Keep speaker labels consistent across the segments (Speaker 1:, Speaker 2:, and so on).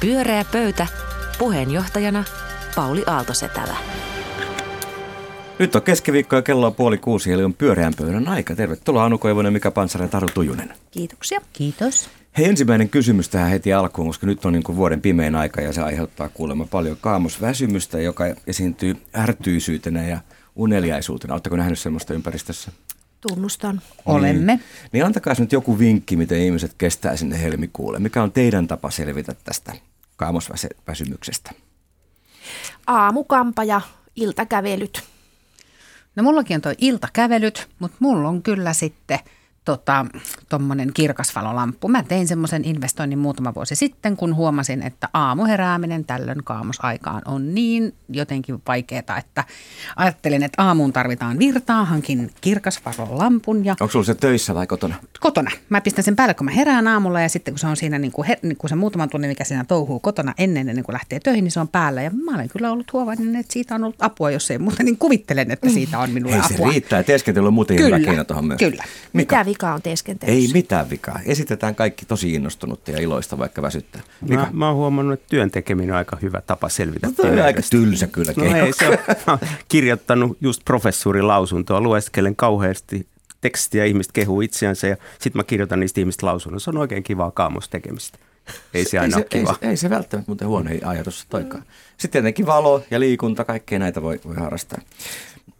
Speaker 1: Pyöreä pöytä. Puheenjohtajana Pauli Aaltosetälä.
Speaker 2: Nyt on keskiviikko ja kello on puoli kuusi, eli on pyöreän pöydän aika. Tervetuloa Anu Koivonen, Mika Pansara ja Taru Tujunen.
Speaker 3: Kiitoksia.
Speaker 4: Kiitos.
Speaker 2: Hei, ensimmäinen kysymys tähän heti alkuun, koska nyt on niin kuin vuoden pimein aika ja se aiheuttaa kuulemma paljon kaamosväsymystä, joka esiintyy ärtyisyytenä ja uneliaisuutena. Oletteko nähnyt sellaista ympäristössä?
Speaker 3: Tunnustan.
Speaker 4: Olemme.
Speaker 2: Niin, niin antakaa nyt joku vinkki, miten ihmiset kestää sinne helmikuulle. Mikä on teidän tapa selvitä tästä kaamosväsymyksestä?
Speaker 3: Aamukampa ja iltakävelyt.
Speaker 4: No mullakin on toi iltakävelyt, mutta mulla on kyllä sitten – tota, tommonen kirkasvalolamppu. Mä tein semmoisen investoinnin muutama vuosi sitten, kun huomasin, että aamuherääminen tällöin kaamosaikaan on niin jotenkin vaikeaa, että ajattelin, että aamuun tarvitaan virtaa, hankin kirkasvalolampun. Ja
Speaker 2: Onko sulla se töissä vai kotona?
Speaker 4: Kotona. Mä pistän sen päälle, kun mä herään aamulla ja sitten kun se on siinä niin kuin, he, niin kuin se muutaman tunnin, mikä siinä touhuu kotona ennen, ennen kuin lähtee töihin, niin se on päällä. Ja mä olen kyllä ollut huovainen, että siitä on ollut apua, jos ei muuta, niin kuvittelen, että siitä on minulle
Speaker 2: Hei,
Speaker 4: apua.
Speaker 2: se riittää. Teeskentely on muuten
Speaker 4: Kyllä,
Speaker 2: hyvä keino tuohon myös.
Speaker 4: kyllä.
Speaker 2: Mika?
Speaker 3: Mitä vikaa on teeskentelyssä?
Speaker 2: Ei mitään vikaa. Esitetään kaikki tosi innostunutta ja iloista, vaikka väsyttää. Mika?
Speaker 5: Mä, mä oon huomannut, että työn tekeminen on aika hyvä tapa selvitä.
Speaker 2: No, toi on aika tylsä kyllä
Speaker 5: No ei, se on, mä oon kirjoittanut just professuurin lausuntoa, lueskelen kauheasti tekstiä, ihmiset kehuu itseänsä ja sitten mä kirjoitan niistä ihmistä lausunnon. Se on oikein kivaa kaamostekemistä. Ei se aina
Speaker 2: ei,
Speaker 5: ole
Speaker 2: se, ei,
Speaker 5: kiva.
Speaker 2: se, ei se välttämättä muuten huono ajatus toikaan. Sitten tietenkin valo ja liikunta, kaikkea näitä voi, voi harrastaa.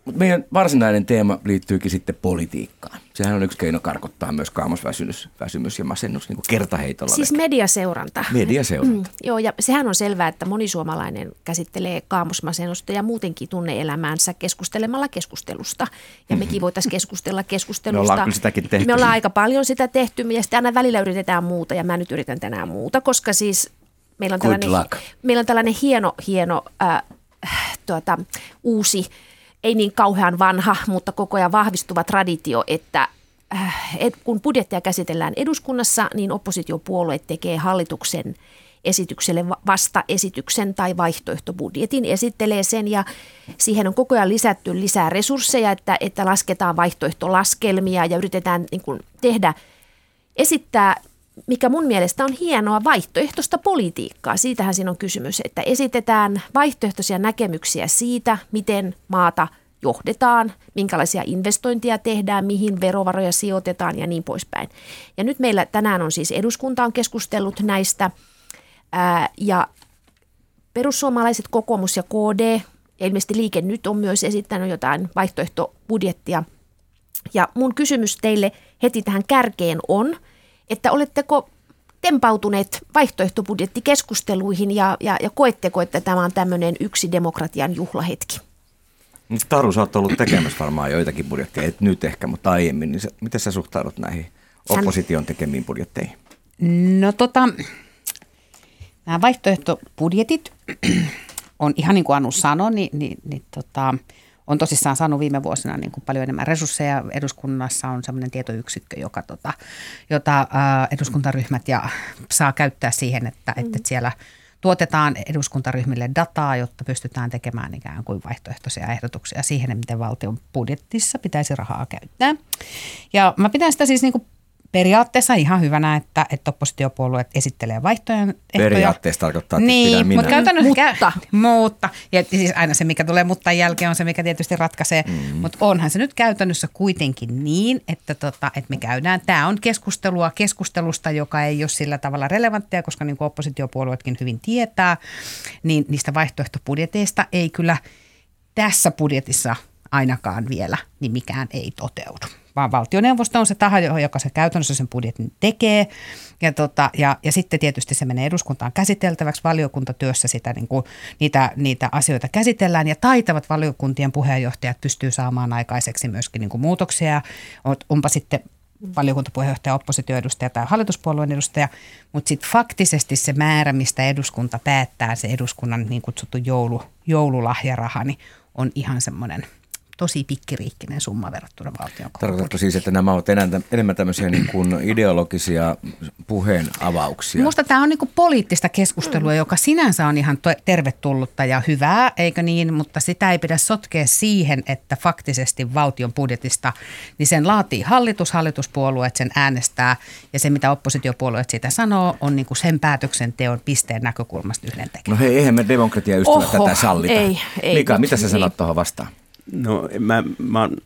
Speaker 2: Mutta meidän varsinainen teema liittyykin sitten politiikkaan. Sehän on yksi keino karkottaa myös kaamosväsymys väsymys ja masennus niin kuin kertaheitolla.
Speaker 3: Siis
Speaker 2: veke.
Speaker 3: mediaseuranta.
Speaker 2: Mediaseuranta.
Speaker 3: Mm, joo, ja sehän on selvää, että moni suomalainen käsittelee kaamosmasennusta ja muutenkin tunneelämäänsä keskustelemalla keskustelusta. Ja mekin voitaisiin keskustella keskustelusta.
Speaker 2: Me ollaan kyllä sitäkin tehty.
Speaker 3: Me ollaan aika paljon sitä tehty ja sitten aina välillä yritetään muuta ja mä nyt yritän tänään muuta, koska siis meillä on
Speaker 2: Good
Speaker 3: tällainen,
Speaker 2: luck.
Speaker 3: meillä on tällainen hieno, hieno äh, tuota, uusi, ei niin kauhean vanha, mutta koko ajan vahvistuva traditio, että äh, et, kun budjettia käsitellään eduskunnassa, niin oppositiopuolueet tekee hallituksen esitykselle va- vasta-esityksen tai vaihtoehtobudjetin, esittelee sen ja siihen on koko ajan lisätty lisää resursseja, että, että lasketaan vaihtoehtolaskelmia ja yritetään niin kuin, tehdä, esittää mikä mun mielestä on hienoa vaihtoehtoista politiikkaa. Siitähän siinä on kysymys, että esitetään vaihtoehtoisia näkemyksiä siitä, miten maata johdetaan, minkälaisia investointia tehdään, mihin verovaroja sijoitetaan ja niin poispäin. Ja nyt meillä tänään on siis eduskunta on keskustellut näistä ää, ja perussuomalaiset, kokoomus ja KD, ilmeisesti liike nyt on myös esittänyt jotain vaihtoehtobudjettia. Ja mun kysymys teille heti tähän kärkeen on, että oletteko tempautuneet vaihtoehtobudjettikeskusteluihin ja, ja, ja koetteko, että tämä on tämmöinen yksi demokratian juhlahetki?
Speaker 2: Taru, sä oot ollut tekemässä varmaan joitakin budjetteja, et nyt ehkä, mutta aiemmin. Niin sä, miten sä suhtaudut näihin opposition tekemiin budjetteihin?
Speaker 4: No tota, nämä vaihtoehtobudjetit on ihan niin kuin Anu sanoi, niin, niin, niin tota, on tosissaan saanut viime vuosina niin kuin paljon enemmän resursseja. Eduskunnassa on sellainen tietoyksikkö, joka, tota, jota ää, eduskuntaryhmät ja saa käyttää siihen, että, mm. että siellä tuotetaan eduskuntaryhmille dataa, jotta pystytään tekemään ikään kuin vaihtoehtoisia ehdotuksia siihen, miten valtion budjettissa pitäisi rahaa käyttää. Ja mä pidän sitä siis niin kuin periaatteessa ihan hyvänä, että, että oppositiopuolueet esittelee vaihtoehtoja.
Speaker 2: Periaatteessa tarkoittaa, että
Speaker 4: niin,
Speaker 2: pidän minä.
Speaker 4: mutta käytännössä
Speaker 3: Mutta.
Speaker 4: Kä- mutta. Ja siis aina se, mikä tulee mutta jälkeen, on se, mikä tietysti ratkaisee. Mm. Mutta onhan se nyt käytännössä kuitenkin niin, että, tota, että me käydään. Tämä on keskustelua keskustelusta, joka ei ole sillä tavalla relevanttia, koska niin kuin oppositiopuolueetkin hyvin tietää, niin niistä vaihtoehtobudjeteista ei kyllä tässä budjetissa ainakaan vielä, niin mikään ei toteudu. Vaan valtioneuvosto on se taho, joka se käytännössä sen budjetin tekee. Ja, tota, ja, ja sitten tietysti se menee eduskuntaan käsiteltäväksi. Valiokuntatyössä sitä, niin kuin, niitä, niitä asioita käsitellään. Ja taitavat valiokuntien puheenjohtajat pystyy saamaan aikaiseksi myöskin niin kuin muutoksia. Onpa sitten valiokuntapuheenjohtaja, oppositioedustaja tai hallituspuolueen edustaja, mutta sitten faktisesti se määrä, mistä eduskunta päättää, se eduskunnan niin kutsuttu joulu, joululahjaraha, niin on ihan semmoinen tosi pikkiriikkinen summa verrattuna valtion
Speaker 2: Tarkoitatko siis, että nämä ovat enää, enemmän tämmöisiä niin kuin ideologisia puheen avauksia?
Speaker 4: Minusta tämä on niin kuin poliittista keskustelua, joka sinänsä on ihan tervetullutta ja hyvää, eikö niin? Mutta sitä ei pidä sotkea siihen, että faktisesti valtion budjetista, niin sen laatii hallitus, hallituspuolueet sen äänestää ja se, mitä oppositiopuolueet siitä sanoo, on niin kuin sen päätöksenteon pisteen näkökulmasta yhden tekemään.
Speaker 2: No hei, eihän me demokratiaystävät
Speaker 3: Oho,
Speaker 2: tätä sallita.
Speaker 3: ei, ei
Speaker 2: Mika,
Speaker 3: nyt,
Speaker 2: mitä sä sanot
Speaker 3: niin.
Speaker 2: tuohon vastaan?
Speaker 5: No mä, mä oon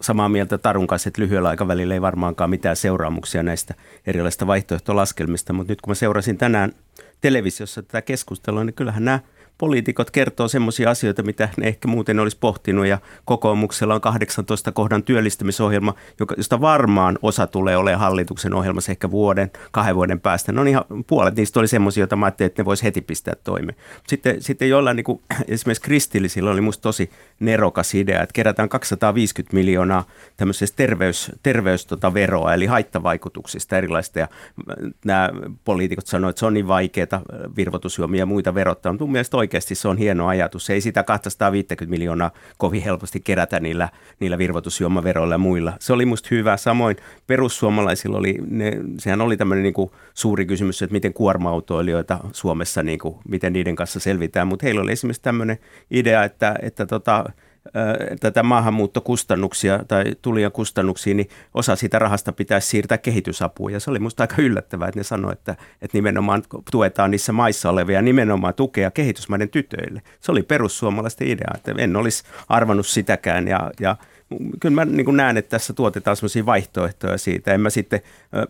Speaker 5: samaa mieltä Tarun kanssa, että lyhyellä aikavälillä ei varmaankaan mitään seuraamuksia näistä erilaisista vaihtoehtolaskelmista, mutta nyt kun mä seurasin tänään televisiossa tätä keskustelua, niin kyllähän nämä poliitikot kertoo semmoisia asioita, mitä ne ehkä muuten olisi pohtinut ja kokoomuksella on 18 kohdan työllistämisohjelma, josta varmaan osa tulee olemaan hallituksen ohjelmassa ehkä vuoden, kahden vuoden päästä. No ihan puolet niistä oli semmoisia, joita mä ajattelin, että ne voisi heti pistää toimeen. Sitten, sitten jollain niin kuin, esimerkiksi kristillisillä oli musta tosi nerokas idea, että kerätään 250 miljoonaa tämmöisestä terveys, terveys tota, eli haittavaikutuksista erilaista. Ja nämä poliitikot sanoivat, että se on niin vaikeaa virvotusjuomia ja muita verottaa. Mutta mun mielestä oikeasti se on hieno ajatus. Ei sitä 250 miljoonaa kovin helposti kerätä niillä, niillä virvotusjuomaveroilla ja muilla. Se oli musta hyvä. Samoin perussuomalaisilla oli, ne, sehän oli tämmöinen niin suuri kysymys, että miten kuorma-autoilijoita Suomessa, niin kuin, miten niiden kanssa selvitään. Mutta heillä oli esimerkiksi tämmöinen idea, että, että tota, tätä maahanmuuttokustannuksia tai tulijan kustannuksia, niin osa siitä rahasta pitäisi siirtää kehitysapuun. Ja se oli musta aika yllättävää, että ne sanoivat, että, että nimenomaan tuetaan niissä maissa olevia nimenomaan tukea kehitysmaiden tytöille. Se oli perussuomalaisten idea, että en olisi arvannut sitäkään ja, ja kyllä mä niin näen, että tässä tuotetaan sellaisia vaihtoehtoja siitä. En mä sitten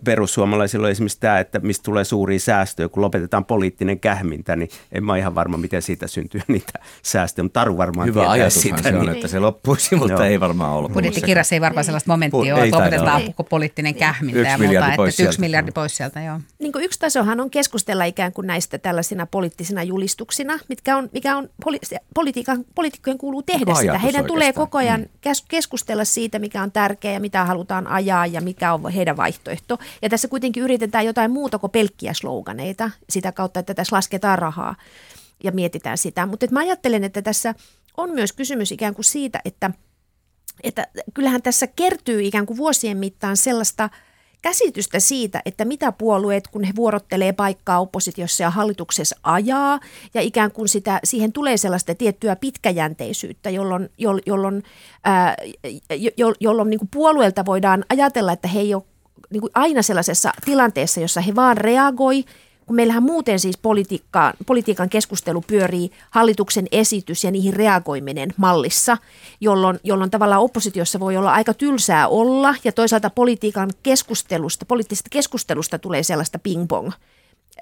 Speaker 5: perussuomalaisilla ole esimerkiksi tämä, että mistä tulee suuria säästöjä, kun lopetetaan poliittinen kähmintä, niin en mä ihan varma, miten siitä syntyy niitä säästöjä, mutta Taru varmaan
Speaker 2: Hyvä
Speaker 5: tietää
Speaker 2: ajatushan
Speaker 5: sitä.
Speaker 2: se on,
Speaker 5: niin.
Speaker 2: että se loppuisi, mutta
Speaker 5: Joo.
Speaker 2: ei varmaan ollut.
Speaker 4: Budjettikirjassa ei varmaan sellaista momenttia ole, että lopetetaan
Speaker 2: olla.
Speaker 4: koko poliittinen kähmintä
Speaker 2: Yksi
Speaker 4: ja muuta,
Speaker 2: miljardi
Speaker 4: että yksi
Speaker 2: sieltä.
Speaker 4: miljardi pois sieltä, joo.
Speaker 3: niin kuin yksi tasohan on keskustella ikään kuin näistä tällaisina poliittisina julistuksina, mitkä on, mikä on poli- politiikan, poliitikkojen kuuluu tehdä
Speaker 2: Mikä
Speaker 3: sitä.
Speaker 2: ajatus
Speaker 3: Heidän tulee
Speaker 2: oikeastaan?
Speaker 3: koko ajan kes- keskustella siitä, mikä on tärkeää ja mitä halutaan ajaa ja mikä on heidän vaihtoehto. Ja tässä kuitenkin yritetään jotain muuta kuin pelkkiä sloganeita sitä kautta, että tässä lasketaan rahaa ja mietitään sitä. Mutta mä ajattelen, että tässä on myös kysymys ikään kuin siitä, että, että kyllähän tässä kertyy ikään kuin vuosien mittaan sellaista käsitystä siitä, että mitä puolueet, kun he vuorottelee paikkaa oppositiossa ja hallituksessa ajaa, ja ikään kuin sitä, siihen tulee sellaista tiettyä pitkäjänteisyyttä, jolloin, jolloin, ää, jo, jolloin niin kuin puolueelta voidaan ajatella, että he ei ole niin kuin aina sellaisessa tilanteessa, jossa he vaan reagoi, kun meillähän muuten siis politiikka, politiikan keskustelu pyörii hallituksen esitys ja niihin reagoiminen mallissa, jolloin, jolloin tavallaan oppositiossa voi olla aika tylsää olla ja toisaalta politiikan keskustelusta, poliittisesta keskustelusta tulee sellaista ping-pong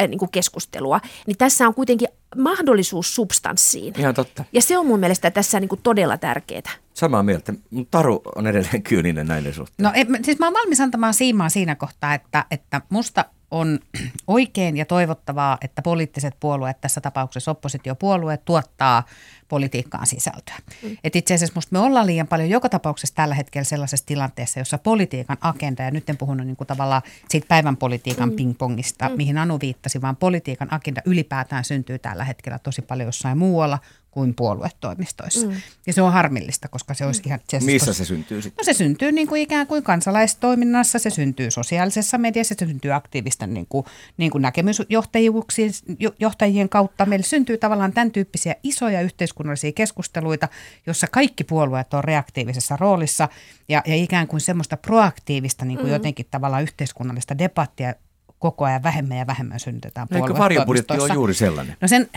Speaker 3: niin kuin keskustelua, niin tässä on kuitenkin mahdollisuus substanssiin.
Speaker 2: Ihan totta.
Speaker 3: Ja se on mun mielestä tässä niin kuin todella tärkeää.
Speaker 2: Samaa mieltä. Taru on edelleen kyyninen näiden suhteen.
Speaker 4: No en- siis mä oon valmis antamaan siimaa siinä kohtaa, että, että musta on oikein ja toivottavaa, että poliittiset puolueet, tässä tapauksessa oppositiopuolueet, tuottaa politiikkaan sisältöä. Mm. Et itse asiassa musta me ollaan liian paljon joka tapauksessa tällä hetkellä sellaisessa tilanteessa, jossa politiikan agenda, ja nyt en puhunut niin kuin tavallaan siitä päivän politiikan mm. pingpongista, mm. mihin Anu viittasi, vaan politiikan agenda ylipäätään syntyy tällä hetkellä tosi paljon jossain muualla kuin puoluetoimistoissa. Mm. Ja se on harmillista, koska se olisi ihan... itse asiassa
Speaker 2: Missä se syntyy sitten?
Speaker 4: No se syntyy niin kuin ikään kuin kansalaistoiminnassa, se syntyy sosiaalisessa mediassa, se syntyy aktiivisten niin kuin, niin kuin näkemysjohtajuuksien jo- johtajien kautta. Meillä syntyy tavallaan tämän tyyppisiä isoja yhteiskunnallisia keskusteluita, jossa kaikki puolueet on reaktiivisessa roolissa ja, ja ikään kuin semmoista proaktiivista niin kuin mm. jotenkin tavallaan yhteiskunnallista debattia koko ajan vähemmän ja vähemmän synnytetään
Speaker 2: Eikö varjobudjetti
Speaker 4: puoluetoimistoissa.
Speaker 2: juuri sellainen?
Speaker 4: No sen,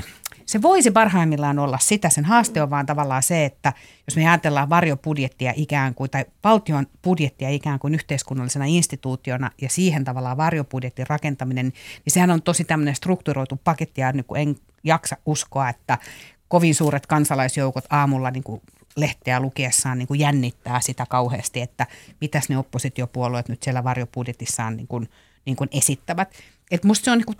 Speaker 4: se voisi parhaimmillaan olla sitä. Sen haaste on vaan tavallaan se, että jos me ajatellaan varjobudjettia ikään kuin, tai valtion budjettia ikään kuin yhteiskunnallisena instituutiona ja siihen tavallaan varjobudjetin rakentaminen, niin sehän on tosi tämmöinen strukturoitu paketti ja niin kuin en jaksa uskoa, että kovin suuret kansalaisjoukot aamulla niin kuin lehteä lukiessaan niin kuin jännittää sitä kauheasti, että mitäs ne oppositiopuolueet nyt siellä varjobudjetissaan niin kuin, niin kuin esittävät. Et musta se on niin kuin,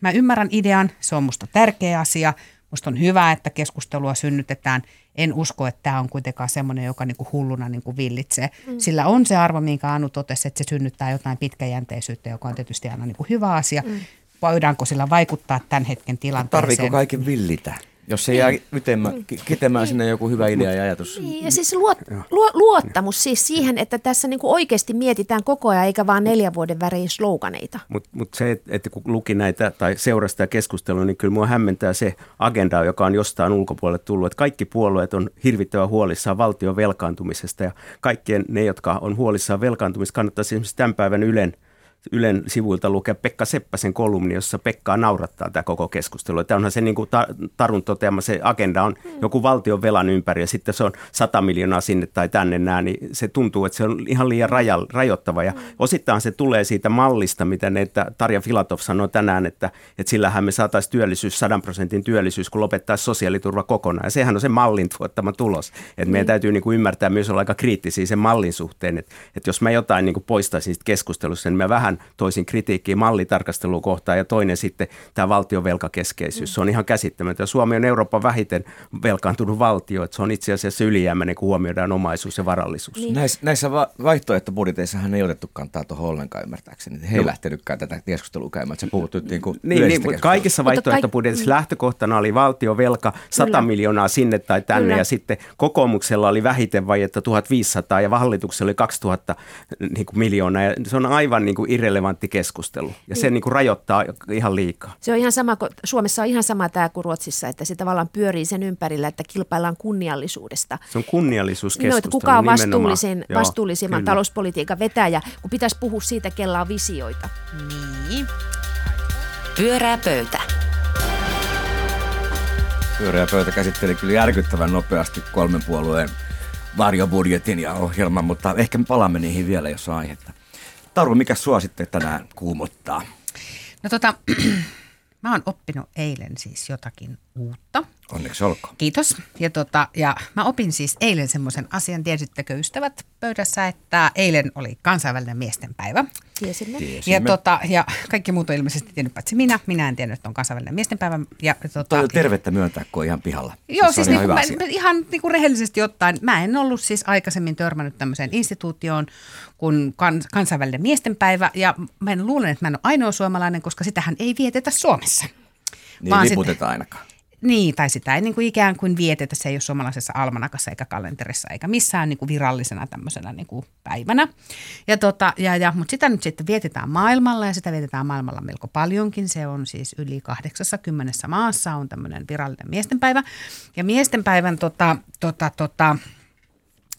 Speaker 4: mä ymmärrän idean, se on musta tärkeä asia, musta on hyvä, että keskustelua synnytetään. En usko, että tämä on kuitenkaan semmoinen, joka niin kuin hulluna niin kuin villitsee. Mm. Sillä on se arvo, minkä Anu totesi, että se synnyttää jotain pitkäjänteisyyttä, joka on tietysti aina niin kuin hyvä asia. Mm. Voidaanko sillä vaikuttaa tämän hetken tilanteeseen?
Speaker 2: Tarviiko kaiken villitä? Jos se jää ytemä, kitemään sinne joku hyvä idea ja ajatus.
Speaker 3: Niin, ja siis luot, luo, luottamus siis siihen, että tässä niin kuin oikeasti mietitään koko ajan, eikä vaan neljän vuoden värein sloganeita.
Speaker 5: Mutta mut se, että kun luki näitä tai seurasi sitä keskustelua, niin kyllä mua hämmentää se agenda, joka on jostain ulkopuolelle tullut, että kaikki puolueet on hirvittävän huolissaan valtion velkaantumisesta ja kaikkien ne, jotka on huolissaan velkaantumisesta, kannattaisi esimerkiksi tämän päivän Ylen – Ylen sivuilta lukea Pekka Seppäsen kolumni, jossa Pekkaa naurattaa tämä koko keskustelu. Tämä onhan se niin kuin Tarun toteama, se agenda on mm. joku valtion velan ympäri ja sitten se on 100 miljoonaa sinne tai tänne nää, niin se tuntuu, että se on ihan liian raja, rajoittava. Ja mm. osittain se tulee siitä mallista, mitä ne, että Tarja Filatov sanoi tänään, että, että sillähän me saataisiin työllisyys, 100 prosentin työllisyys, kun lopettaisiin sosiaaliturva kokonaan. Ja sehän on se mallin tuottama tulos. Että meidän täytyy niin kuin ymmärtää myös olla aika kriittisiä sen mallin suhteen, että, että jos mä jotain niin kuin poistaisin siitä keskustelussa, niin mä vähän vähän toisin kritiikkiä mallitarkastelua kohtaan ja toinen sitten tämä valtion velkakeskeisyys. Se on ihan käsittämätöntä. Suomi on Euroopan vähiten velkaantunut valtio, että se on itse asiassa ylijäämäinen, kun huomioidaan omaisuus ja varallisuus. Niin.
Speaker 2: Näissä, näissä va- vaihtoehtobudjeteissahan ei otettu kantaa tuohon ollenkaan ymmärtääkseni. He ei no. lähtenytkään tätä keskustelua käymään, että se puhuttiin niin kuin
Speaker 5: niin, niin, mutta kaikissa vaihtoehtobudjeteissa kaik- lähtökohtana oli valtio velka 100 Kyllä. miljoonaa sinne tai tänne Kyllä. ja sitten kokoomuksella oli vähiten vajetta 1500 ja hallituksella oli 2000 niin kuin miljoonaa ja se on aivan niin kuin irrelevantti keskustelu ja niin. se niin kuin rajoittaa ihan liikaa.
Speaker 3: Se on ihan sama, Suomessa on ihan sama tämä kuin Ruotsissa, että se tavallaan pyörii sen ympärillä, että kilpaillaan kunniallisuudesta.
Speaker 5: Se on kunniallisuuskeskustelu no,
Speaker 3: Kuka on vastuullisin, Joo, vastuullisimman kyllä. talouspolitiikan vetäjä, kun pitäisi puhua siitä, kella on visioita.
Speaker 1: Niin. Pyörää pöytä.
Speaker 2: Pyöreä pöytä käsitteli kyllä järkyttävän nopeasti kolmen puolueen varjobudjetin ja ohjelman, mutta ehkä me palaamme niihin vielä, jos on aihetta. Taru, mikä sua sitten tänään kuumottaa?
Speaker 4: No tota, mä oon oppinut eilen siis jotakin uutta.
Speaker 2: Onneksi olkoon.
Speaker 4: Kiitos. Ja, tota, ja mä opin siis eilen semmoisen asian, tiesittekö ystävät pöydässä, että eilen oli kansainvälinen miesten päivä.
Speaker 3: Tiesimme.
Speaker 4: Ja, tota, ja kaikki muut on ilmeisesti tiennyt, paitsi minä. Minä en tiennyt, että on kansainvälinen miesten päivä. Ja,
Speaker 2: tota, Toi on tervettä myöntää, kun on ihan pihalla.
Speaker 4: Joo, siis, siis niin, ihan, mä, ihan niin kuin rehellisesti ottaen, mä en ollut siis aikaisemmin törmännyt tämmöiseen instituutioon kuin kans, kansainvälinen miesten päivä. Ja mä en luulen, että mä en ole ainoa suomalainen, koska sitähän ei vietetä Suomessa.
Speaker 2: Niin vaan liputetaan ainakaan.
Speaker 4: Niin, tai sitä ei niin kuin ikään kuin vietetä, se ei ole suomalaisessa almanakassa eikä kalenterissa eikä missään niin kuin virallisena tämmöisenä niin kuin päivänä. Ja tota, ja, ja, mutta sitä nyt sitten vietetään maailmalla ja sitä vietetään maailmalla melko paljonkin. Se on siis yli 80 maassa on tämmöinen virallinen miestenpäivä. Ja miestenpäivän tota, tota, tota,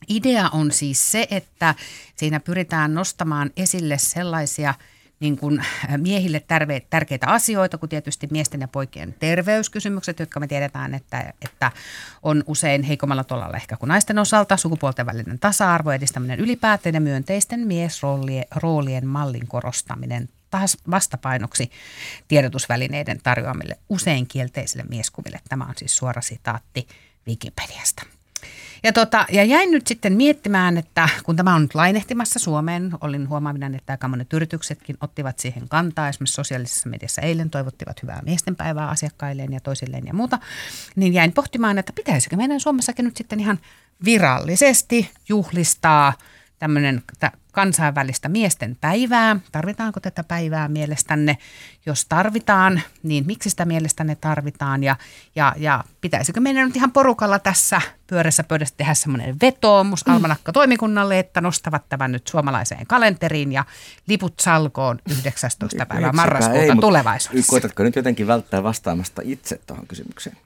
Speaker 4: idea on siis se, että siinä pyritään nostamaan esille sellaisia – niin kuin äh, miehille tärve, tärkeitä asioita, kuin tietysti miesten ja poikien terveyskysymykset, jotka me tiedetään, että, että on usein heikommalla tolalla ehkä kuin naisten osalta, sukupuolten välinen tasa-arvo, edistäminen ylipäätään ja myönteisten miesroolien mallin korostaminen taas vastapainoksi tiedotusvälineiden tarjoamille usein kielteisille mieskuville. Tämä on siis suora sitaatti Wikipediasta. Ja, tota, ja jäin nyt sitten miettimään, että kun tämä on nyt lainehtimassa Suomeen, olin huomaavinen, että aika monet yrityksetkin ottivat siihen kantaa. Esimerkiksi sosiaalisessa mediassa eilen toivottivat hyvää miestenpäivää asiakkailleen ja toisilleen ja muuta. Niin jäin pohtimaan, että pitäisikö meidän Suomessakin nyt sitten ihan virallisesti juhlistaa – tämmöinen kansainvälistä miesten päivää. Tarvitaanko tätä päivää mielestänne? Jos tarvitaan, niin miksi sitä mielestänne tarvitaan? Ja, ja, ja pitäisikö meidän nyt ihan porukalla tässä pyörässä pöydässä tehdä semmoinen vetoomus mm. almanakka toimikunnalle, että nostavat tämän nyt suomalaiseen kalenteriin ja liput salkoon 19. päivä marraskuuta ei, tulevaisuudessa.
Speaker 2: Koetatko nyt jotenkin välttää vastaamasta itse tuohon kysymykseen?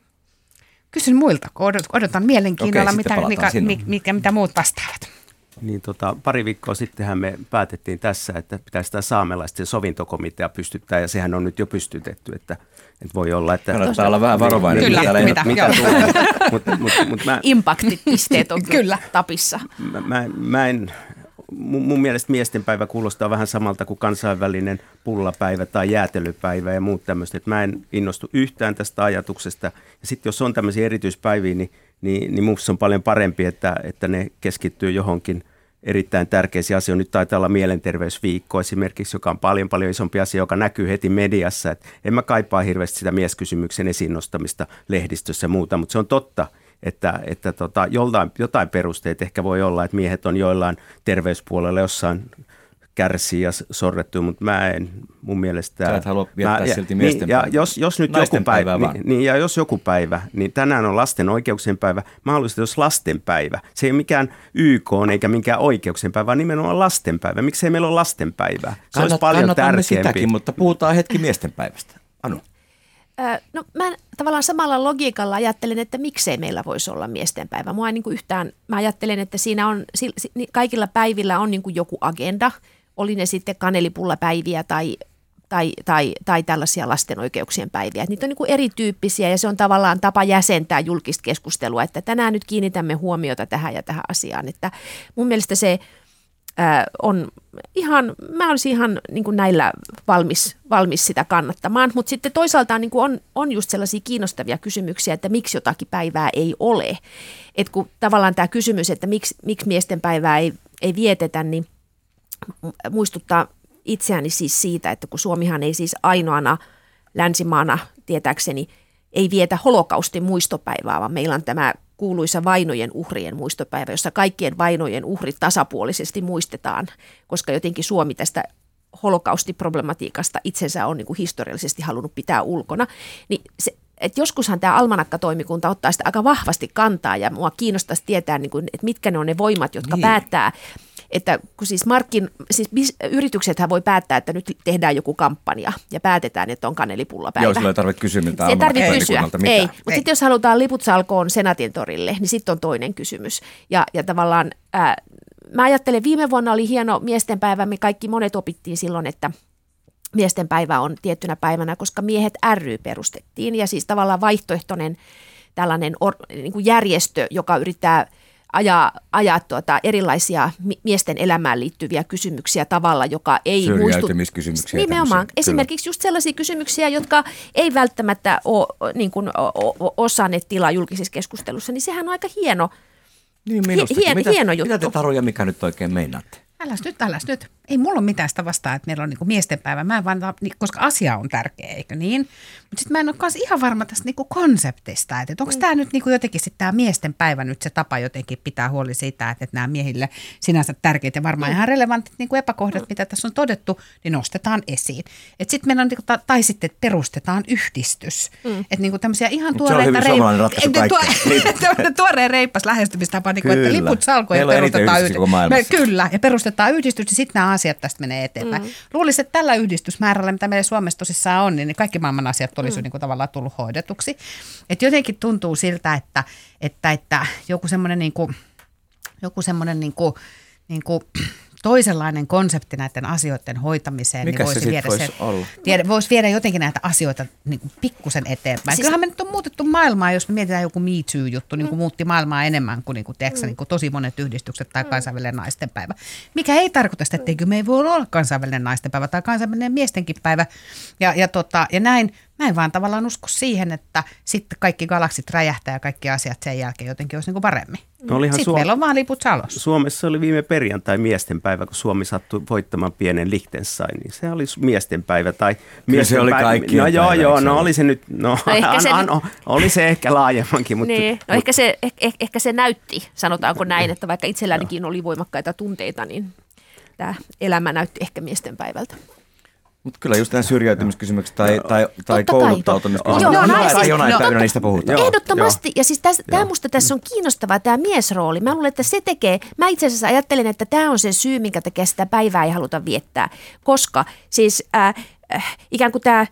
Speaker 4: Kysyn muilta, odotan mielenkiinnolla, Okei, mitä, mikä, mikä, mitä muut vastaavat.
Speaker 5: Niin tota, pari viikkoa sittenhän me päätettiin tässä, että pitäisi tämä saamelaisten sovintokomitea pystyttää, ja sehän on nyt jo pystytetty, että, että voi olla, että...
Speaker 2: Kannattaa olla vähän varovainen.
Speaker 3: Kyllä,
Speaker 2: mitä,
Speaker 3: mitä,
Speaker 2: mitä
Speaker 3: tulee. mut, mut, mut mä, Impaktipisteet on kyllä tapissa.
Speaker 5: Mä, mä, mä en, mun, mielestä miestenpäivä kuulostaa vähän samalta kuin kansainvälinen pullapäivä tai jäätelypäivä ja muut tämmöistä. Mä en innostu yhtään tästä ajatuksesta. Ja sitten jos on tämmöisiä erityispäiviä, niin niin, niin minusta on paljon parempi, että, että ne keskittyy johonkin erittäin tärkeisiin asioihin. Nyt taitaa olla mielenterveysviikko esimerkiksi, joka on paljon paljon isompi asia, joka näkyy heti mediassa. Et en mä kaipaa hirveästi sitä mieskysymyksen esiin nostamista lehdistössä ja muuta, mutta se on totta, että, että tota, joltain, jotain perusteet ehkä voi olla, että miehet on joillain terveyspuolella jossain kärsii ja sorrettuu, mutta mä en mun mielestä...
Speaker 2: Sä et halua viettää
Speaker 5: mä,
Speaker 2: silti miesten
Speaker 5: niin, ja jos, jos nyt
Speaker 2: Naisten
Speaker 5: joku päivä,
Speaker 2: päivää
Speaker 5: niin, niin, ja jos joku päivä, niin tänään on lasten oikeuksien päivä. Mä haluaisin, että jos lasten päivä. Se ei ole mikään YK eikä minkään oikeuksien päivä, vaan nimenomaan lasten päivä. Miksei meillä ole lasten päivää? Se olisi paljon tärkeämpi.
Speaker 2: sitäkin, mutta puhutaan hetki miesten päivästä. Anu.
Speaker 3: No mä tavallaan samalla logiikalla ajattelen, että miksei meillä voisi olla miestenpäivä. Mua ei niin kuin yhtään, mä ajattelen, että siinä on, kaikilla päivillä on niin kuin joku agenda, oli ne sitten kanelipullapäiviä tai, tai, tai, tai tällaisia lasten oikeuksien päiviä. Et niitä on niin kuin erityyppisiä ja se on tavallaan tapa jäsentää julkista keskustelua, että tänään nyt kiinnitämme huomiota tähän ja tähän asiaan. Että mun mielestä se ää, on ihan, mä olisin ihan niin kuin näillä valmis, valmis sitä kannattamaan, mutta sitten toisaalta niin kuin on, on just sellaisia kiinnostavia kysymyksiä, että miksi jotakin päivää ei ole. Et kun tavallaan tämä kysymys, että miksi, miksi miesten päivää ei, ei vietetä, niin muistuttaa itseäni siis siitä, että kun Suomihan ei siis ainoana länsimaana tietääkseni ei vietä holokaustin muistopäivää, vaan meillä on tämä kuuluisa vainojen uhrien muistopäivä, jossa kaikkien vainojen uhrit tasapuolisesti muistetaan, koska jotenkin Suomi tästä holokaustiproblematiikasta itsensä on niin kuin historiallisesti halunnut pitää ulkona, niin se, et joskushan tämä almanakka-toimikunta ottaa sitä aika vahvasti kantaa ja mua kiinnostaisi tietää, niin kuin, että mitkä ne on ne voimat, jotka
Speaker 2: Niin.
Speaker 3: päättää, että kun siis, markkin, siis bis- yrityksethän voi päättää, että nyt tehdään joku kampanja ja päätetään, että on kanelipullapäivä.
Speaker 2: Joo, sulla ei tarvitse kysyä miltä
Speaker 3: Se ei tarvitse kysyä, ei.
Speaker 2: mitään.
Speaker 3: Mutta sitten jos halutaan liput salkoon senaatin torille, niin sitten on toinen kysymys. Ja, ja tavallaan ää, mä ajattelen, viime vuonna oli hieno miestenpäivä, me kaikki monet opittiin silloin, että miesten päivä on tiettynä päivänä, koska miehet ry perustettiin ja siis tavallaan vaihtoehtoinen tällainen or, niin kuin järjestö, joka yrittää ajaa, ajaa tuota erilaisia mi- miesten elämään liittyviä kysymyksiä tavalla, joka ei muistu... Nimenomaan.
Speaker 2: tämmöisiä, kyllä.
Speaker 3: Esimerkiksi just sellaisia kysymyksiä, jotka ei välttämättä ole niin kuin, o, o, o, saaneet tilaa julkisessa keskustelussa, niin sehän on aika hieno.
Speaker 2: Niin minustakin.
Speaker 3: hien-
Speaker 2: mitä,
Speaker 3: hieno
Speaker 2: Mitä
Speaker 3: juttu.
Speaker 2: te Taru ja Mika nyt oikein meinaatte?
Speaker 4: Äläs nyt, äläs nyt. Ei mulla ole mitään sitä vastaa, että meillä on niinku miestenpäivä, mä en vaan, koska asia on tärkeä, eikö niin? Mutta sitten mä en ole kans ihan varma tästä niinku konseptista, että onko tämä nyt niinku jotenkin sitten tämä miestenpäivä nyt se tapa jotenkin pitää huoli siitä, että, että nämä miehille sinänsä tärkeitä ja varmaan ihan relevantit niinku epäkohdat, mitä tässä on todettu, niin nostetaan esiin. Et sitten meillä on, niinku, ta- tai sitten että perustetaan yhdistys. Mm. Että niinku tämmöisiä ihan tuoreita tuore, tuoreen reippas lähestymistapa, niinku, että liput salkoon ja
Speaker 2: Meillä on eniten
Speaker 4: perustetaan
Speaker 2: yhdistys
Speaker 4: Kyllä, ja perustetaan yhdistys, ja sitten nämä asiat tästä menee eteenpäin. Mm. Luulisin, että tällä yhdistysmäärällä, mitä meillä Suomessa tosissaan on, niin kaikki maailman asiat olisi mm. niin kuin tavallaan tullut hoidetuksi. Et jotenkin tuntuu siltä, että, että, että joku semmoinen niin kuin, joku semmoinen niin kuin, niin kuin toisenlainen konsepti näiden asioiden hoitamiseen,
Speaker 2: Mikä
Speaker 4: niin
Speaker 2: se
Speaker 4: voisi
Speaker 2: sit
Speaker 4: viedä,
Speaker 2: voisi
Speaker 4: sen,
Speaker 2: olla?
Speaker 4: viedä, voisi viedä jotenkin näitä asioita niin kuin pikkusen eteenpäin.
Speaker 3: Siis-
Speaker 4: Kyllähän me nyt on muutettu maailmaa, jos me mietitään joku Me Too-juttu, niin kuin muutti maailmaa enemmän kuin, niin kuin, tiedätkö, niin kuin tosi monet yhdistykset tai kansainvälinen naistenpäivä. Mikä ei tarkoita sitä, etteikö me ei voi olla kansainvälinen naistenpäivä tai kansainvälinen miestenkin päivä. Ja, ja, tota, ja näin, mä en vaan tavallaan usko siihen, että sitten kaikki galaksit räjähtää ja kaikki asiat sen jälkeen jotenkin olisi niin kuin paremmin.
Speaker 5: No olihan
Speaker 4: Sitten
Speaker 5: Suom-
Speaker 4: meillä on vaan liput salossa.
Speaker 5: Suomessa oli viime perjantai miestenpäivä, kun Suomi sattui voittamaan pienen Liechtensteinin. Se oli miestenpäivä tai miesten
Speaker 2: oli
Speaker 5: päivä.
Speaker 2: kaikkien
Speaker 5: No joo,
Speaker 2: päivä,
Speaker 5: joo,
Speaker 2: se
Speaker 5: no oli se nyt, no,
Speaker 3: No ehkä se
Speaker 5: an,
Speaker 3: nyt-
Speaker 5: an, oli se ehkä laajemmankin, mutta,
Speaker 3: Niin. No
Speaker 5: mutta
Speaker 3: ehkä se, eh, eh, ehkä se näytti, sanotaanko näin, että vaikka itsellänikin oli voimakkaita tunteita, niin tämä elämä näytti ehkä miesten päivältä.
Speaker 2: Mutta kyllä just nämä syrjäytymiskysymykset tai, tai, tai kouluttautumiskysymykset.
Speaker 3: Joo,
Speaker 2: on
Speaker 3: no,
Speaker 2: hyvä, jonain
Speaker 3: no,
Speaker 2: päivänä niistä puhutaan.
Speaker 5: Joo,
Speaker 3: Ehdottomasti. Ja siis tämä musta tässä on kiinnostavaa, tämä miesrooli. Mä luulen, että se tekee, mä itse asiassa ajattelen, että tämä on se syy, minkä takia sitä päivää ei haluta viettää. Koska siis äh, äh, ikään kuin tämä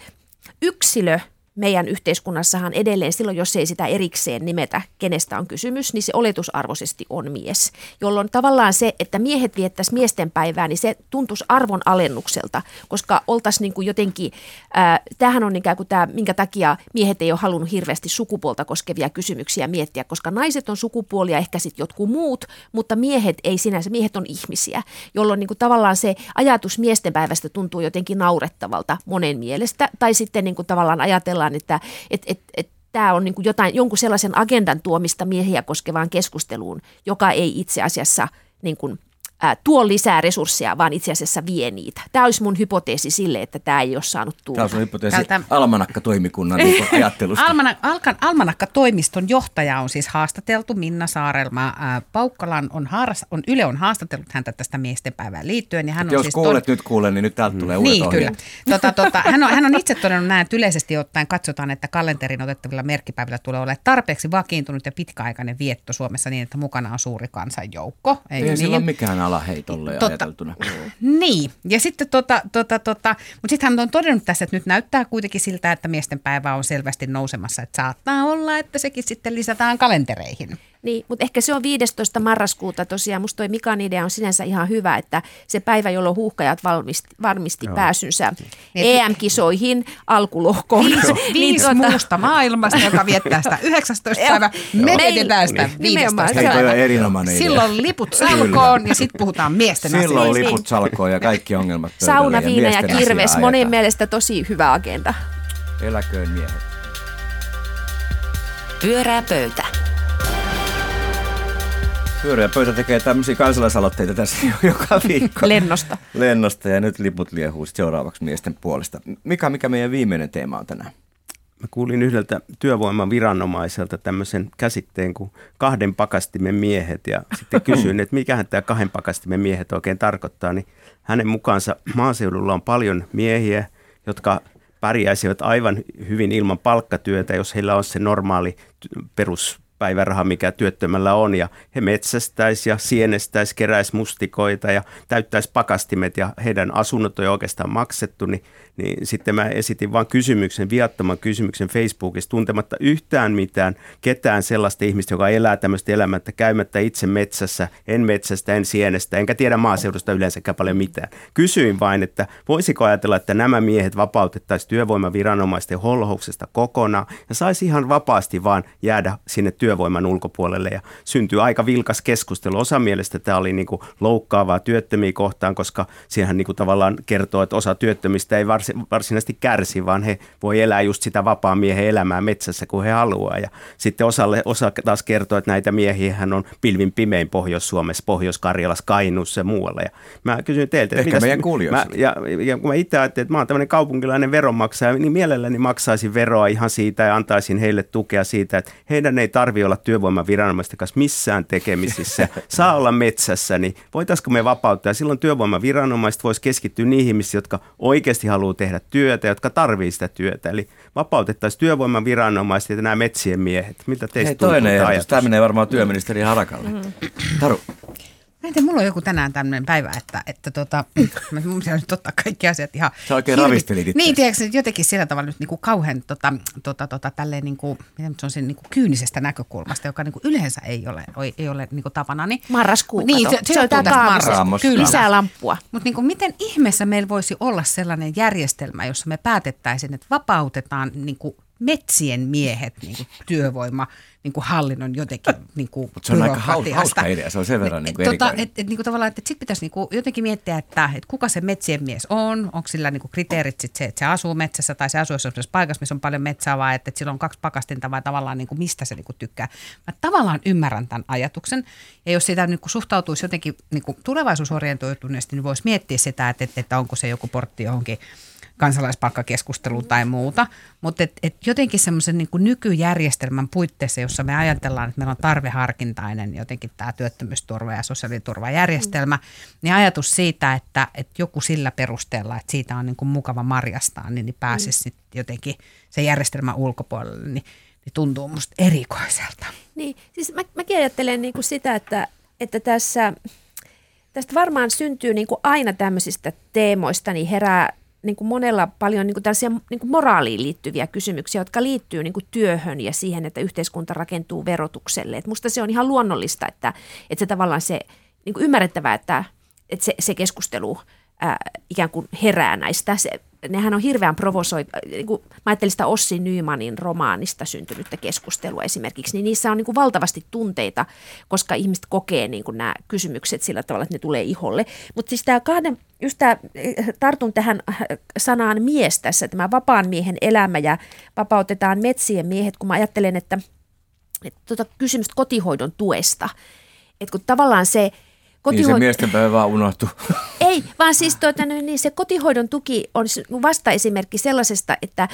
Speaker 3: yksilö meidän yhteiskunnassahan edelleen silloin, jos ei sitä erikseen nimetä, kenestä on kysymys, niin se oletusarvoisesti on mies. Jolloin tavallaan se, että miehet viettäisi miesten päivää, niin se tuntuisi arvon alennukselta, koska oltaisiin niin kuin jotenkin, ää, tämähän on ikään kuin tämä, minkä takia miehet ei ole halunnut hirveästi sukupuolta koskevia kysymyksiä miettiä, koska naiset on sukupuolia, ehkä sitten jotkut muut, mutta miehet ei sinänsä, miehet on ihmisiä, jolloin niin kuin tavallaan se ajatus miesten päivästä tuntuu jotenkin naurettavalta monen mielestä, tai sitten niin kuin tavallaan ajatellaan, että et, et, et, tämä on niin kuin jotain, jonkun sellaisen agendan tuomista miehiä koskevaan keskusteluun, joka ei itse asiassa niin kuin, ää, tuo lisää resursseja, vaan itse asiassa vie niitä. Tämä olisi mun hypoteesi sille, että tämä ei ole saanut tulla.
Speaker 2: Tämä on sun hypoteesi
Speaker 4: Tältä-
Speaker 2: almanakka-toimikunnan niin ajattelusta.
Speaker 4: Almana, Alkan, Almanakka-toimiston johtaja on siis haastateltu, Minna Saarelma. Ää, Paukkalan on, haaras, on, Yle on haastatellut häntä tästä miestenpäivään liittyen. Ja hän on
Speaker 2: Jos
Speaker 4: siis
Speaker 2: kuulet nyt kuulen, niin nyt täältä tulee uudet
Speaker 4: Niin, kyllä. Tota, tota, hän, on, hän on itse todennut näin, että yleisesti ottaen katsotaan, että kalenterin otettavilla merkkipäivillä tulee olla tarpeeksi vakiintunut ja pitkäaikainen vietto Suomessa niin, että mukana on suuri kansanjoukko. Eikö
Speaker 2: Ei
Speaker 4: niin?
Speaker 2: sillä ole mikään alaheitolle
Speaker 4: Totta.
Speaker 2: ajateltuna.
Speaker 4: Niin, ja sitten tota, tota, tota, mutta sitten hän on todennut tässä, että nyt näyttää kuitenkin siltä, että miesten päivä on selvästi nousemassa, että saattaa olla, että sekin sitten lisätään kalentereihin.
Speaker 3: Niin, mutta ehkä se on 15. marraskuuta tosiaan. Musta toi Mikan idea on sinänsä ihan hyvä, että se päivä, jolloin huuhkajat valmisti, varmisti Joo. pääsynsä
Speaker 4: Niin,
Speaker 3: EM-kisoihin alkulohkoon.
Speaker 4: Viisi,
Speaker 3: Niin,
Speaker 4: viisi
Speaker 3: tota-
Speaker 4: muusta maailmasta, joka viettää sitä 19. päivä. Me vietetään sitä
Speaker 3: Niin. Nimenomaan.
Speaker 4: 15.
Speaker 2: Hei, toi on
Speaker 4: päivä.
Speaker 2: erinomainen idea.
Speaker 4: Silloin liput salkoon ja sitten puhutaan miesten
Speaker 2: Silloin
Speaker 4: asioista.
Speaker 2: liput salkoon ja kaikki ongelmat pöydälle
Speaker 3: Sauna, viina ja
Speaker 2: miesten
Speaker 3: kirves, monen mielestä tosi hyvä agenda.
Speaker 2: Eläköön miehet.
Speaker 1: Pyörää pöytä.
Speaker 2: Pyöreä pöytä tekee tämmöisiä kansalaisaloitteita tässä jo joka viikko.
Speaker 3: Lennosta.
Speaker 2: Lennosta ja nyt liput liehuu seuraavaksi miesten puolesta. Mika, mikä meidän viimeinen teema on tänään?
Speaker 5: Mä kuulin yhdeltä työvoimaviranomaiselta tämmöisen käsitteen kuin kahden pakastimen miehet ja sitten kysyin, että mikähän tämä kahden pakastimen miehet oikein tarkoittaa, niin hänen mukaansa maaseudulla on paljon miehiä, jotka pärjäisivät aivan hyvin ilman palkkatyötä, jos heillä on se normaali ty- peruspäiväraha, mikä työttömällä on, ja he metsästäisi ja sienestäisi, keräisi mustikoita ja täyttäisi pakastimet, ja heidän asunnot on jo oikeastaan maksettu, niin, niin sitten mä esitin vain kysymyksen, viattoman kysymyksen Facebookissa, tuntematta yhtään mitään, ketään sellaista ihmistä, joka elää tämmöistä elämättä, käymättä itse metsässä, en metsästä, en sienestä, enkä tiedä maaseudusta yleensäkään paljon mitään. Kysyin vain, että voisiko ajatella, että nämä miehet vapautettaisiin työvoimaviranomaisten holhouksesta kokonaan ja saisi ihan vapaasti vaan jäädä sinne työvoiman ulkopuolelle ja syntyy aika vilkas keskustelu. Osa mielestä tämä oli niin kuin loukkaavaa työttömiä kohtaan, koska siihen niin tavallaan kertoo, että osa työttömistä ei varsi, varsinaisesti kärsi, vaan he voi elää just sitä vapaa miehen elämää metsässä, kun he haluaa. Ja sitten osalle, osa taas kertoo, että näitä miehiä hän on pilvin pimein Pohjois-Suomessa, Pohjois-Karjalassa, Kainuussa ja muualla. Ja mä kysyin teiltä, että
Speaker 2: Ehkä meidän
Speaker 5: mä, ja, ja kun mä itse ajattelin, että mä oon tämmöinen kaupunkilainen veronmaksaja, niin mielelläni maksaisin veroa ihan siitä ja antaisin heille tukea siitä, että heidän ei tarvitse olla työvoimaviranomaisten kanssa missään tekemisissä, saa olla metsässä, niin voitaisiko me vapauttaa? Silloin työvoimaviranomaiset voisi keskittyä niihin ihmisiin, jotka oikeasti haluaa tehdä työtä, jotka tarvitsee sitä työtä. Eli vapautettaisiin työvoimaviranomaiset ja nämä metsien miehet. Miltä teistä
Speaker 2: Hei,
Speaker 5: tuntuu
Speaker 2: toinen
Speaker 5: tämä
Speaker 2: ehdotus.
Speaker 5: ajatus?
Speaker 2: Tämä menee varmaan työministeri Harakalle. Taru,
Speaker 4: Mä en tiedä, mulla on joku tänään tämmöinen päivä, että, että tota, mä mun pitää nyt ottaa kaikki asiat ihan...
Speaker 2: Sä oikein
Speaker 4: hirvi-
Speaker 2: ravistelit itseäsi.
Speaker 4: Niin, tiedätkö, että jotenkin sillä tavalla nyt niin kuin kauhean tota, tota, tota, tälleen niin kuin, miten se on sen niin kuin kyynisestä näkökulmasta, joka niin kuin yleensä ei ole, ei, ei ole niin kuin tapana. Niin,
Speaker 3: Marraskuu,
Speaker 4: Niin, se, se,
Speaker 3: Se on
Speaker 4: tästä marraskuusta.
Speaker 3: Lisää lamppua.
Speaker 4: Mutta niin miten ihmeessä meillä voisi olla sellainen järjestelmä, jossa me päätettäisiin, että vapautetaan niin kuin metsien miehet niin kuin työvoima niin kuin hallinnon jotenkin niin kuin
Speaker 2: Mutta se on aika hauska idea, se on sen verran niin kuin
Speaker 4: tota, et, et, niin kuin tavallaan, että sitten pitäisi niin kuin jotenkin miettiä, että, että kuka se metsien mies on, onko sillä niin kuin kriteerit sit se, että se asuu metsässä tai se asuu jossain paikassa, missä on paljon metsää vai että, että sillä on kaksi pakastinta vai tavallaan niin kuin mistä se niin kuin tykkää. Mä tavallaan ymmärrän tämän ajatuksen ja jos sitä niin kuin suhtautuisi jotenkin niin kuin tulevaisuusorientoituneesti, niin voisi miettiä sitä, että, että, että onko se joku portti johonkin kansalaispalkkakeskusteluun tai muuta, mutta et, et jotenkin semmoisen niin nykyjärjestelmän puitteissa, jossa me ajatellaan, että meillä on tarveharkintainen jotenkin tämä työttömyysturva ja sosiaaliturvajärjestelmä, mm. niin ajatus siitä, että, että joku sillä perusteella, että siitä on niin kuin mukava marjastaa, niin, niin pääsisi mm. jotenkin se järjestelmän ulkopuolelle, niin, niin tuntuu musta erikoiselta.
Speaker 3: Niin, siis mä, mäkin ajattelen niin kuin sitä, että, että tässä, tästä varmaan syntyy niin kuin aina tämmöisistä teemoista, niin herää niin kuin monella paljon niin kuin tällaisia niin kuin moraaliin liittyviä kysymyksiä, jotka liittyy niin kuin työhön ja siihen, että yhteiskunta rakentuu verotukselle. Et musta se on ihan luonnollista, että, että se tavallaan se niin kuin ymmärrettävää, että, että se, se keskustelu ää, ikään kuin herää näistä. Se, nehän on hirveän provosoiva. Niin kuin, mä ajattelin sitä Ossi Nymanin romaanista syntynyttä keskustelua esimerkiksi, niin niissä on niin kuin valtavasti tunteita, koska ihmiset kokee niin kuin nämä kysymykset sillä tavalla, että ne tulee iholle. Mutta siis tämä kahden, just tämä, tartun tähän sanaan mies tässä, tämä vapaan miehen elämä ja vapautetaan metsien miehet, kun mä ajattelen, että, että tuota kysymystä kotihoidon tuesta, että kun tavallaan se
Speaker 2: Niin se miesten päivä vaan unohtuu.
Speaker 3: Ei, vaan siis tuota, niin se kotihoidon tuki on vasta-esimerkki sellaisesta, että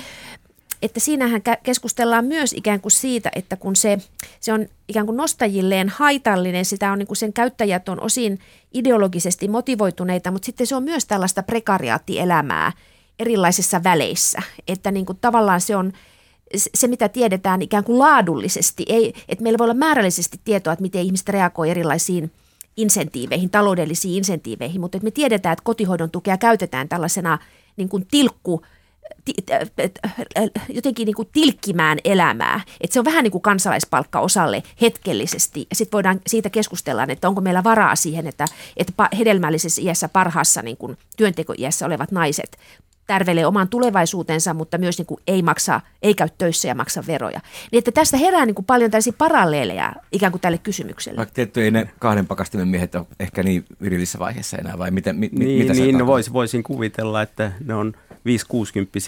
Speaker 3: että siinähän keskustellaan myös ikään kuin siitä, että kun se, se on ikään kuin nostajilleen haitallinen, sitä on niin kuin sen käyttäjät on osin ideologisesti motivoituneita, mutta sitten se on myös tällaista prekariaattielämää erilaisissa väleissä, että niin kuin tavallaan se on se, mitä tiedetään ikään kuin laadullisesti, ei, että meillä voi olla määrällisesti tietoa, että miten ihmiset reagoi erilaisiin insentiiveihin, taloudellisiin insentiiveihin, mutta me tiedetään, että kotihoidon tukea käytetään tällaisena niin kuin tilkku, jotenkin niin kuin tilkkimään elämää. Että se on vähän niin kuin kansalaispalkka osalle hetkellisesti. Sitten voidaan siitä keskustella, että onko meillä varaa siihen, että, että hedelmällisessä iässä parhaassa niin työntekoiässä olevat naiset tärvelee oman tulevaisuutensa, mutta myös niin kuin ei, maksa, ei käy töissä ja maksa veroja. Niin että tästä herää niin kuin paljon tällaisia paralleeleja ikään kuin tälle kysymykselle.
Speaker 2: Vaikka tietty ei ne kahden pakastimen miehet ole ehkä niin virillisessä vaiheessa enää, vai miten, mi,
Speaker 5: niin,
Speaker 2: mitä
Speaker 5: Niin, no vois, voisin kuvitella, että ne on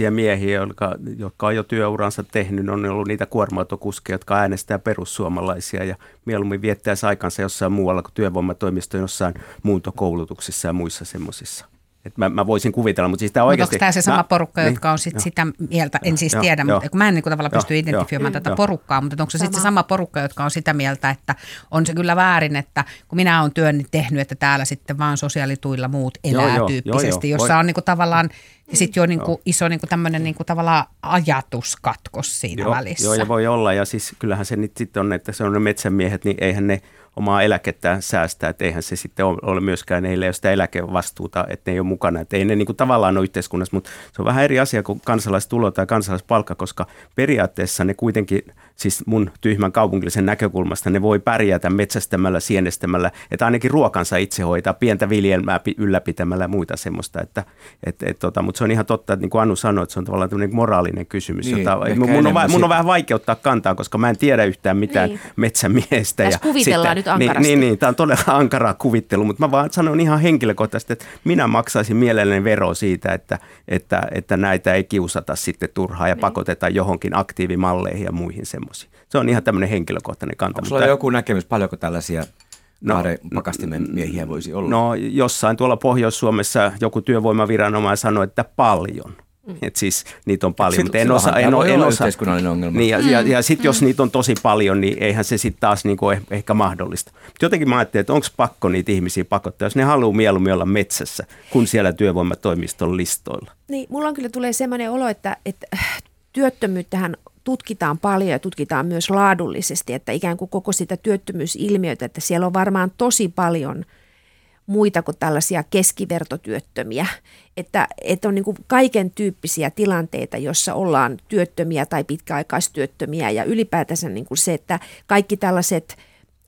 Speaker 5: 5-60 miehiä, jotka, jotka on jo työuransa tehnyt, ne on ollut niitä kuorma-autokuskeja, jotka äänestää perussuomalaisia ja mieluummin viettäisi aikansa jossain muualla kuin työvoimatoimisto jossain muuntokoulutuksissa ja muissa semmoisissa. Et mä, mä voisin kuvitella, mutta siis tämä oikeasti...
Speaker 4: Onko tämä se sama mä, porukka, niin, jotka on sit sitä mieltä, en siis jo, tiedä, jo, mutta kun mä en niin tavallaan jo, pysty identifioimaan jo, tätä jo. porukkaa, mutta onko se sitten se sama porukka, jotka on sitä mieltä, että on se kyllä väärin, että kun minä olen työn tehnyt, että täällä sitten vaan sosiaalituilla muut elää jo, tyyppisesti, jo, jo, jossa voi. on niin kuin tavallaan ja sitten jo niin kuin iso niin kuin tämmöinen niin kuin tavallaan ajatuskatkos siinä
Speaker 5: joo,
Speaker 4: välissä.
Speaker 5: Joo, ja voi olla. Ja siis kyllähän se nyt sitten on, että se on ne metsämiehet, niin eihän ne omaa eläkettään säästää, että eihän se sitten ole myöskään, heille ei ole sitä eläkevastuuta, että ne ei ole mukana. Että ei ne niin kuin tavallaan ole yhteiskunnassa, mutta se on vähän eri asia kuin kansalaistulo tai kansalaispalkka, koska periaatteessa ne kuitenkin, siis mun tyhmän kaupungillisen näkökulmasta, ne voi pärjätä metsästämällä, sienestämällä, että ainakin ruokansa itse hoitaa, pientä viljelmää ylläpitämällä ja muita semmoista. Että, et, et, tota, mutta se on ihan totta, että niin kuin Anu sanoi, että se on tavallaan tämmöinen moraalinen kysymys, niin, jota mun on, mun on vähän vaikea ottaa kantaa, koska mä en tiedä yhtään mitään niin. metsämiestä.
Speaker 3: Tässä ja kuvitellaan
Speaker 5: sitten,
Speaker 3: nyt ankarasti.
Speaker 5: Niin, niin, tämä on todella ankaraa kuvittelu, mutta mä vaan sanon ihan henkilökohtaisesti, että minä maksaisin mielelläni vero siitä, että, että, että näitä ei kiusata sitten turhaa ja niin. pakoteta johonkin aktiivimalleihin ja muihin semmoisiin. Se on ihan tämmöinen henkilökohtainen kanta.
Speaker 2: Onko sulla mutta... joku näkemys, paljonko tällaisia No, kahden pakastimen miehiä voisi olla?
Speaker 5: No jossain tuolla Pohjois-Suomessa joku työvoimaviranomainen sanoi, että paljon – Mm. Et siis niitä on paljon, mutta en osaa. En,
Speaker 2: en osa, yhteiskunnallinen ongelma.
Speaker 5: Niin, ja, mm. ja, ja sitten jos niitä on tosi paljon, niin eihän se sitten taas niinku eh, ehkä mahdollista. Mutta jotenkin mä ajattelin, että onko pakko niitä ihmisiä pakottaa, jos ne haluaa mieluummin olla metsässä, kun siellä työvoimatoimiston listoilla.
Speaker 3: Niin, mulla on kyllä tulee sellainen olo, että, että työttömyyttähän tutkitaan paljon ja tutkitaan myös laadullisesti, että ikään kuin koko sitä työttömyysilmiötä, että siellä on varmaan tosi paljon – muita kuin tällaisia keskivertotyöttömiä. Että, että on niin kuin kaiken tyyppisiä tilanteita, jossa ollaan työttömiä tai pitkäaikaistyöttömiä ja ylipäätänsä niin kuin se, että kaikki tällaiset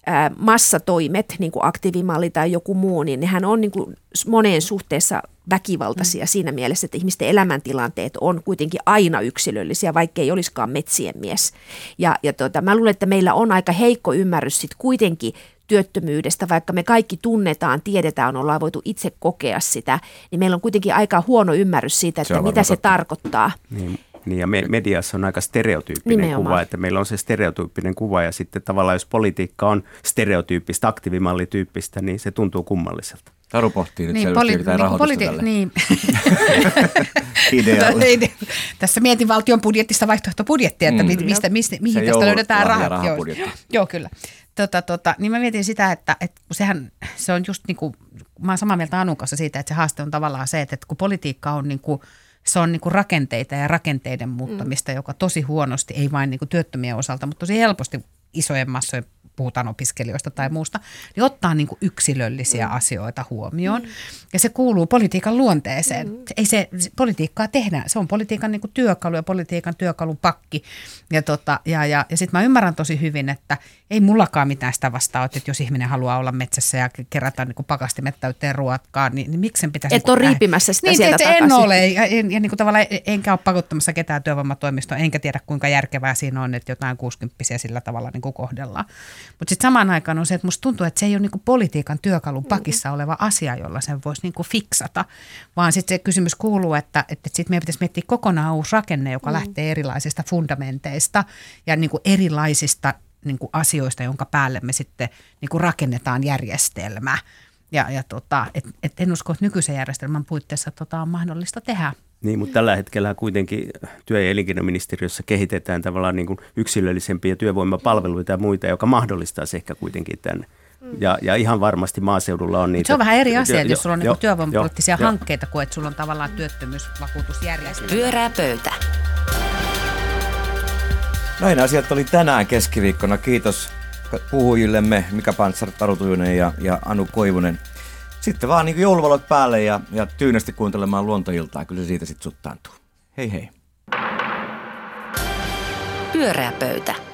Speaker 3: ää, massatoimet, niin kuin aktiivimalli tai joku muu, niin nehän on niin kuin moneen suhteessa väkivaltaisia mm. siinä mielessä, että ihmisten elämäntilanteet on kuitenkin aina yksilöllisiä, vaikka ei olisikaan metsien mies. Ja, ja tota, mä luulen, että meillä on aika heikko ymmärrys sitten kuitenkin työttömyydestä, vaikka me kaikki tunnetaan, tiedetään, ollaan voitu itse kokea sitä, niin meillä on kuitenkin aika huono ymmärrys siitä, että se mitä se tarkoittaa.
Speaker 5: Niin. Niin ja mediassa on aika stereotyyppinen Nimenomaan. kuva, että meillä on se stereotyyppinen kuva ja sitten tavallaan jos politiikka on stereotyyppistä, aktiivimallityyppistä, niin se tuntuu kummalliselta.
Speaker 2: Taru pohtii nyt niin, selvästi poli- niin, rahoitusta politi- niin.
Speaker 4: Tässä mietin valtion budjettista vaihtoehtobudjettia, että mm. mistä, mistä, mihin tästä löydetään rahat. Joo, joo, kyllä. Tota, tota, niin mä mietin sitä, että, että sehän se on just niin kuin, mä oon samaa mieltä Anun kanssa siitä, että se haaste on tavallaan se, että, että kun politiikka on niin kuin, se on niin kuin rakenteita ja rakenteiden muuttamista, mm. joka tosi huonosti, ei vain niin kuin työttömien osalta, mutta tosi helposti isojen massojen puhutaan opiskelijoista tai muusta, niin ottaa niin kuin yksilöllisiä mm. asioita huomioon. Mm. Ja se kuuluu politiikan luonteeseen. Mm. Ei se, se politiikkaa tehdä, se on politiikan niin kuin työkalu ja politiikan työkalupakki. Ja, tota, ja, ja, ja sitten mä ymmärrän tosi hyvin, että ei mullakaan mitään sitä vastaa, että jos ihminen haluaa olla metsässä ja kerätä niin pakastimet täyteen ruotkaa, niin, niin miksi sen pitäisi...
Speaker 3: Et ole riipimässä sitä
Speaker 4: niin,
Speaker 3: sieltä
Speaker 4: et, takaisin. En ole, ja, en, ja niin kuin tavallaan enkä ole pakottamassa ketään työvoimatoimistoon, enkä tiedä kuinka järkevää siinä on, että jotain 60 sillä tavalla niin kuin kohdellaan. Mutta sitten samaan aikaan on se, että musta tuntuu, että se ei ole niin kuin politiikan työkalun pakissa oleva asia, jolla sen voisi niin kuin fiksata, vaan sitten se kysymys kuuluu, että, että sitten meidän pitäisi miettiä kokonaan uusi rakenne, joka mm. lähtee erilaisista fundamenteista ja niin kuin erilaisista niin kuin asioista, jonka päälle me sitten niin kuin rakennetaan järjestelmä. Ja, ja tota, et, et en usko, että nykyisen järjestelmän puitteissa tota on mahdollista tehdä.
Speaker 5: Niin, mutta tällä hetkellä kuitenkin työ- ja elinkeinoministeriössä kehitetään tavallaan niin kuin yksilöllisempiä työvoimapalveluita ja muita, joka mahdollistaa ehkä kuitenkin tänne. Ja, ja ihan varmasti maaseudulla on niitä.
Speaker 4: Se on vähän eri asia,
Speaker 5: Jo-
Speaker 4: jos sulla on
Speaker 5: jo-
Speaker 4: niinku työvoimapoliittisia
Speaker 5: jo-
Speaker 4: hankkeita, kuin että sulla on tavallaan työttömyysvakuutusjärjestelmä.
Speaker 1: Pyörää pöytä.
Speaker 2: Näin asiat oli tänään keskiviikkona. Kiitos puhujillemme Mika Pantsar, Taru Tujunen ja, ja Anu Koivunen. Sitten vaan niin jouluvalot päälle ja, ja tyynesti kuuntelemaan luontoiltaa. Kyllä se siitä sitten suttaantuu. Hei hei.
Speaker 1: Pyörää pöytä.